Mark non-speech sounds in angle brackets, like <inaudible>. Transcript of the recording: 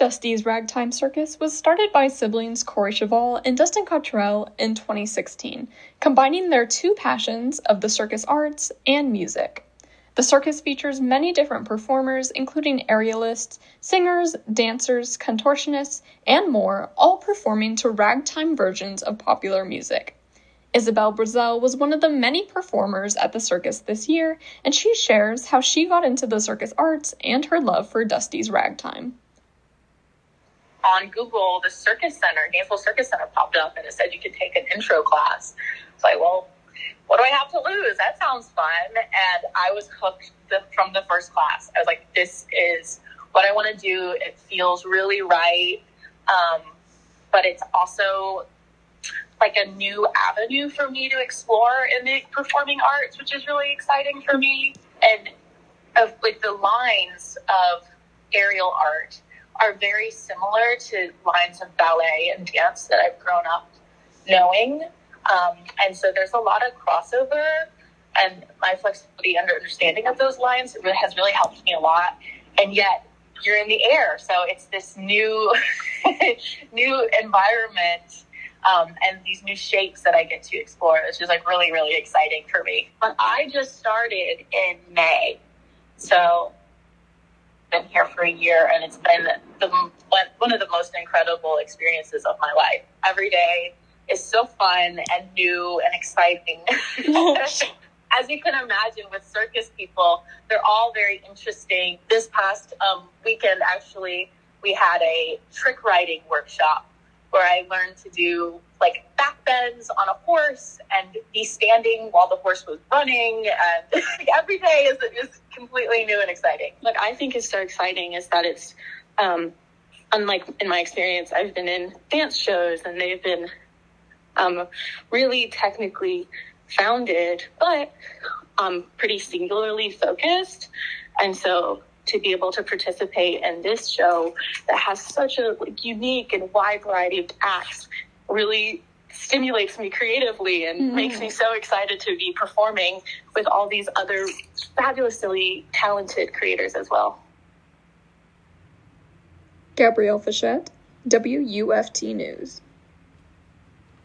Dusty's Ragtime Circus was started by siblings Corey Cheval and Dustin Cottrell in 2016, combining their two passions of the circus arts and music. The circus features many different performers, including aerialists, singers, dancers, contortionists, and more, all performing to ragtime versions of popular music. Isabel Brazel was one of the many performers at the circus this year, and she shares how she got into the circus arts and her love for Dusty's ragtime on Google, the Circus Center, Gainesville Circus Center popped up and it said you could take an intro class. It's like, well, what do I have to lose? That sounds fun. And I was hooked the, from the first class. I was like, this is what I want to do. It feels really right. Um, but it's also like a new avenue for me to explore in the performing arts, which is really exciting for me. And of like the lines of aerial art are very similar to lines of ballet and dance that I've grown up knowing. Um, and so there's a lot of crossover and my flexibility and understanding of those lines has really helped me a lot. And yet you're in the air. So it's this new, <laughs> new environment. Um, and these new shapes that I get to explore, which is like really, really exciting for me. But I just started in May. So for a year, and it's been the, one of the most incredible experiences of my life. Every day is so fun and new and exciting. <laughs> <laughs> As you can imagine, with circus people, they're all very interesting. This past um, weekend, actually, we had a trick riding workshop where I learned to do like back bends on a horse and be standing while the horse was running. And <laughs> every day is, is completely new and exciting. What I think is so exciting is that it's, um, unlike in my experience, I've been in dance shows and they've been um, really technically founded, but um, pretty singularly focused. And so to be able to participate in this show that has such a like, unique and wide variety of acts really stimulates me creatively and mm-hmm. makes me so excited to be performing with all these other fabulously talented creators as well. Gabrielle Fichette, WUFT News.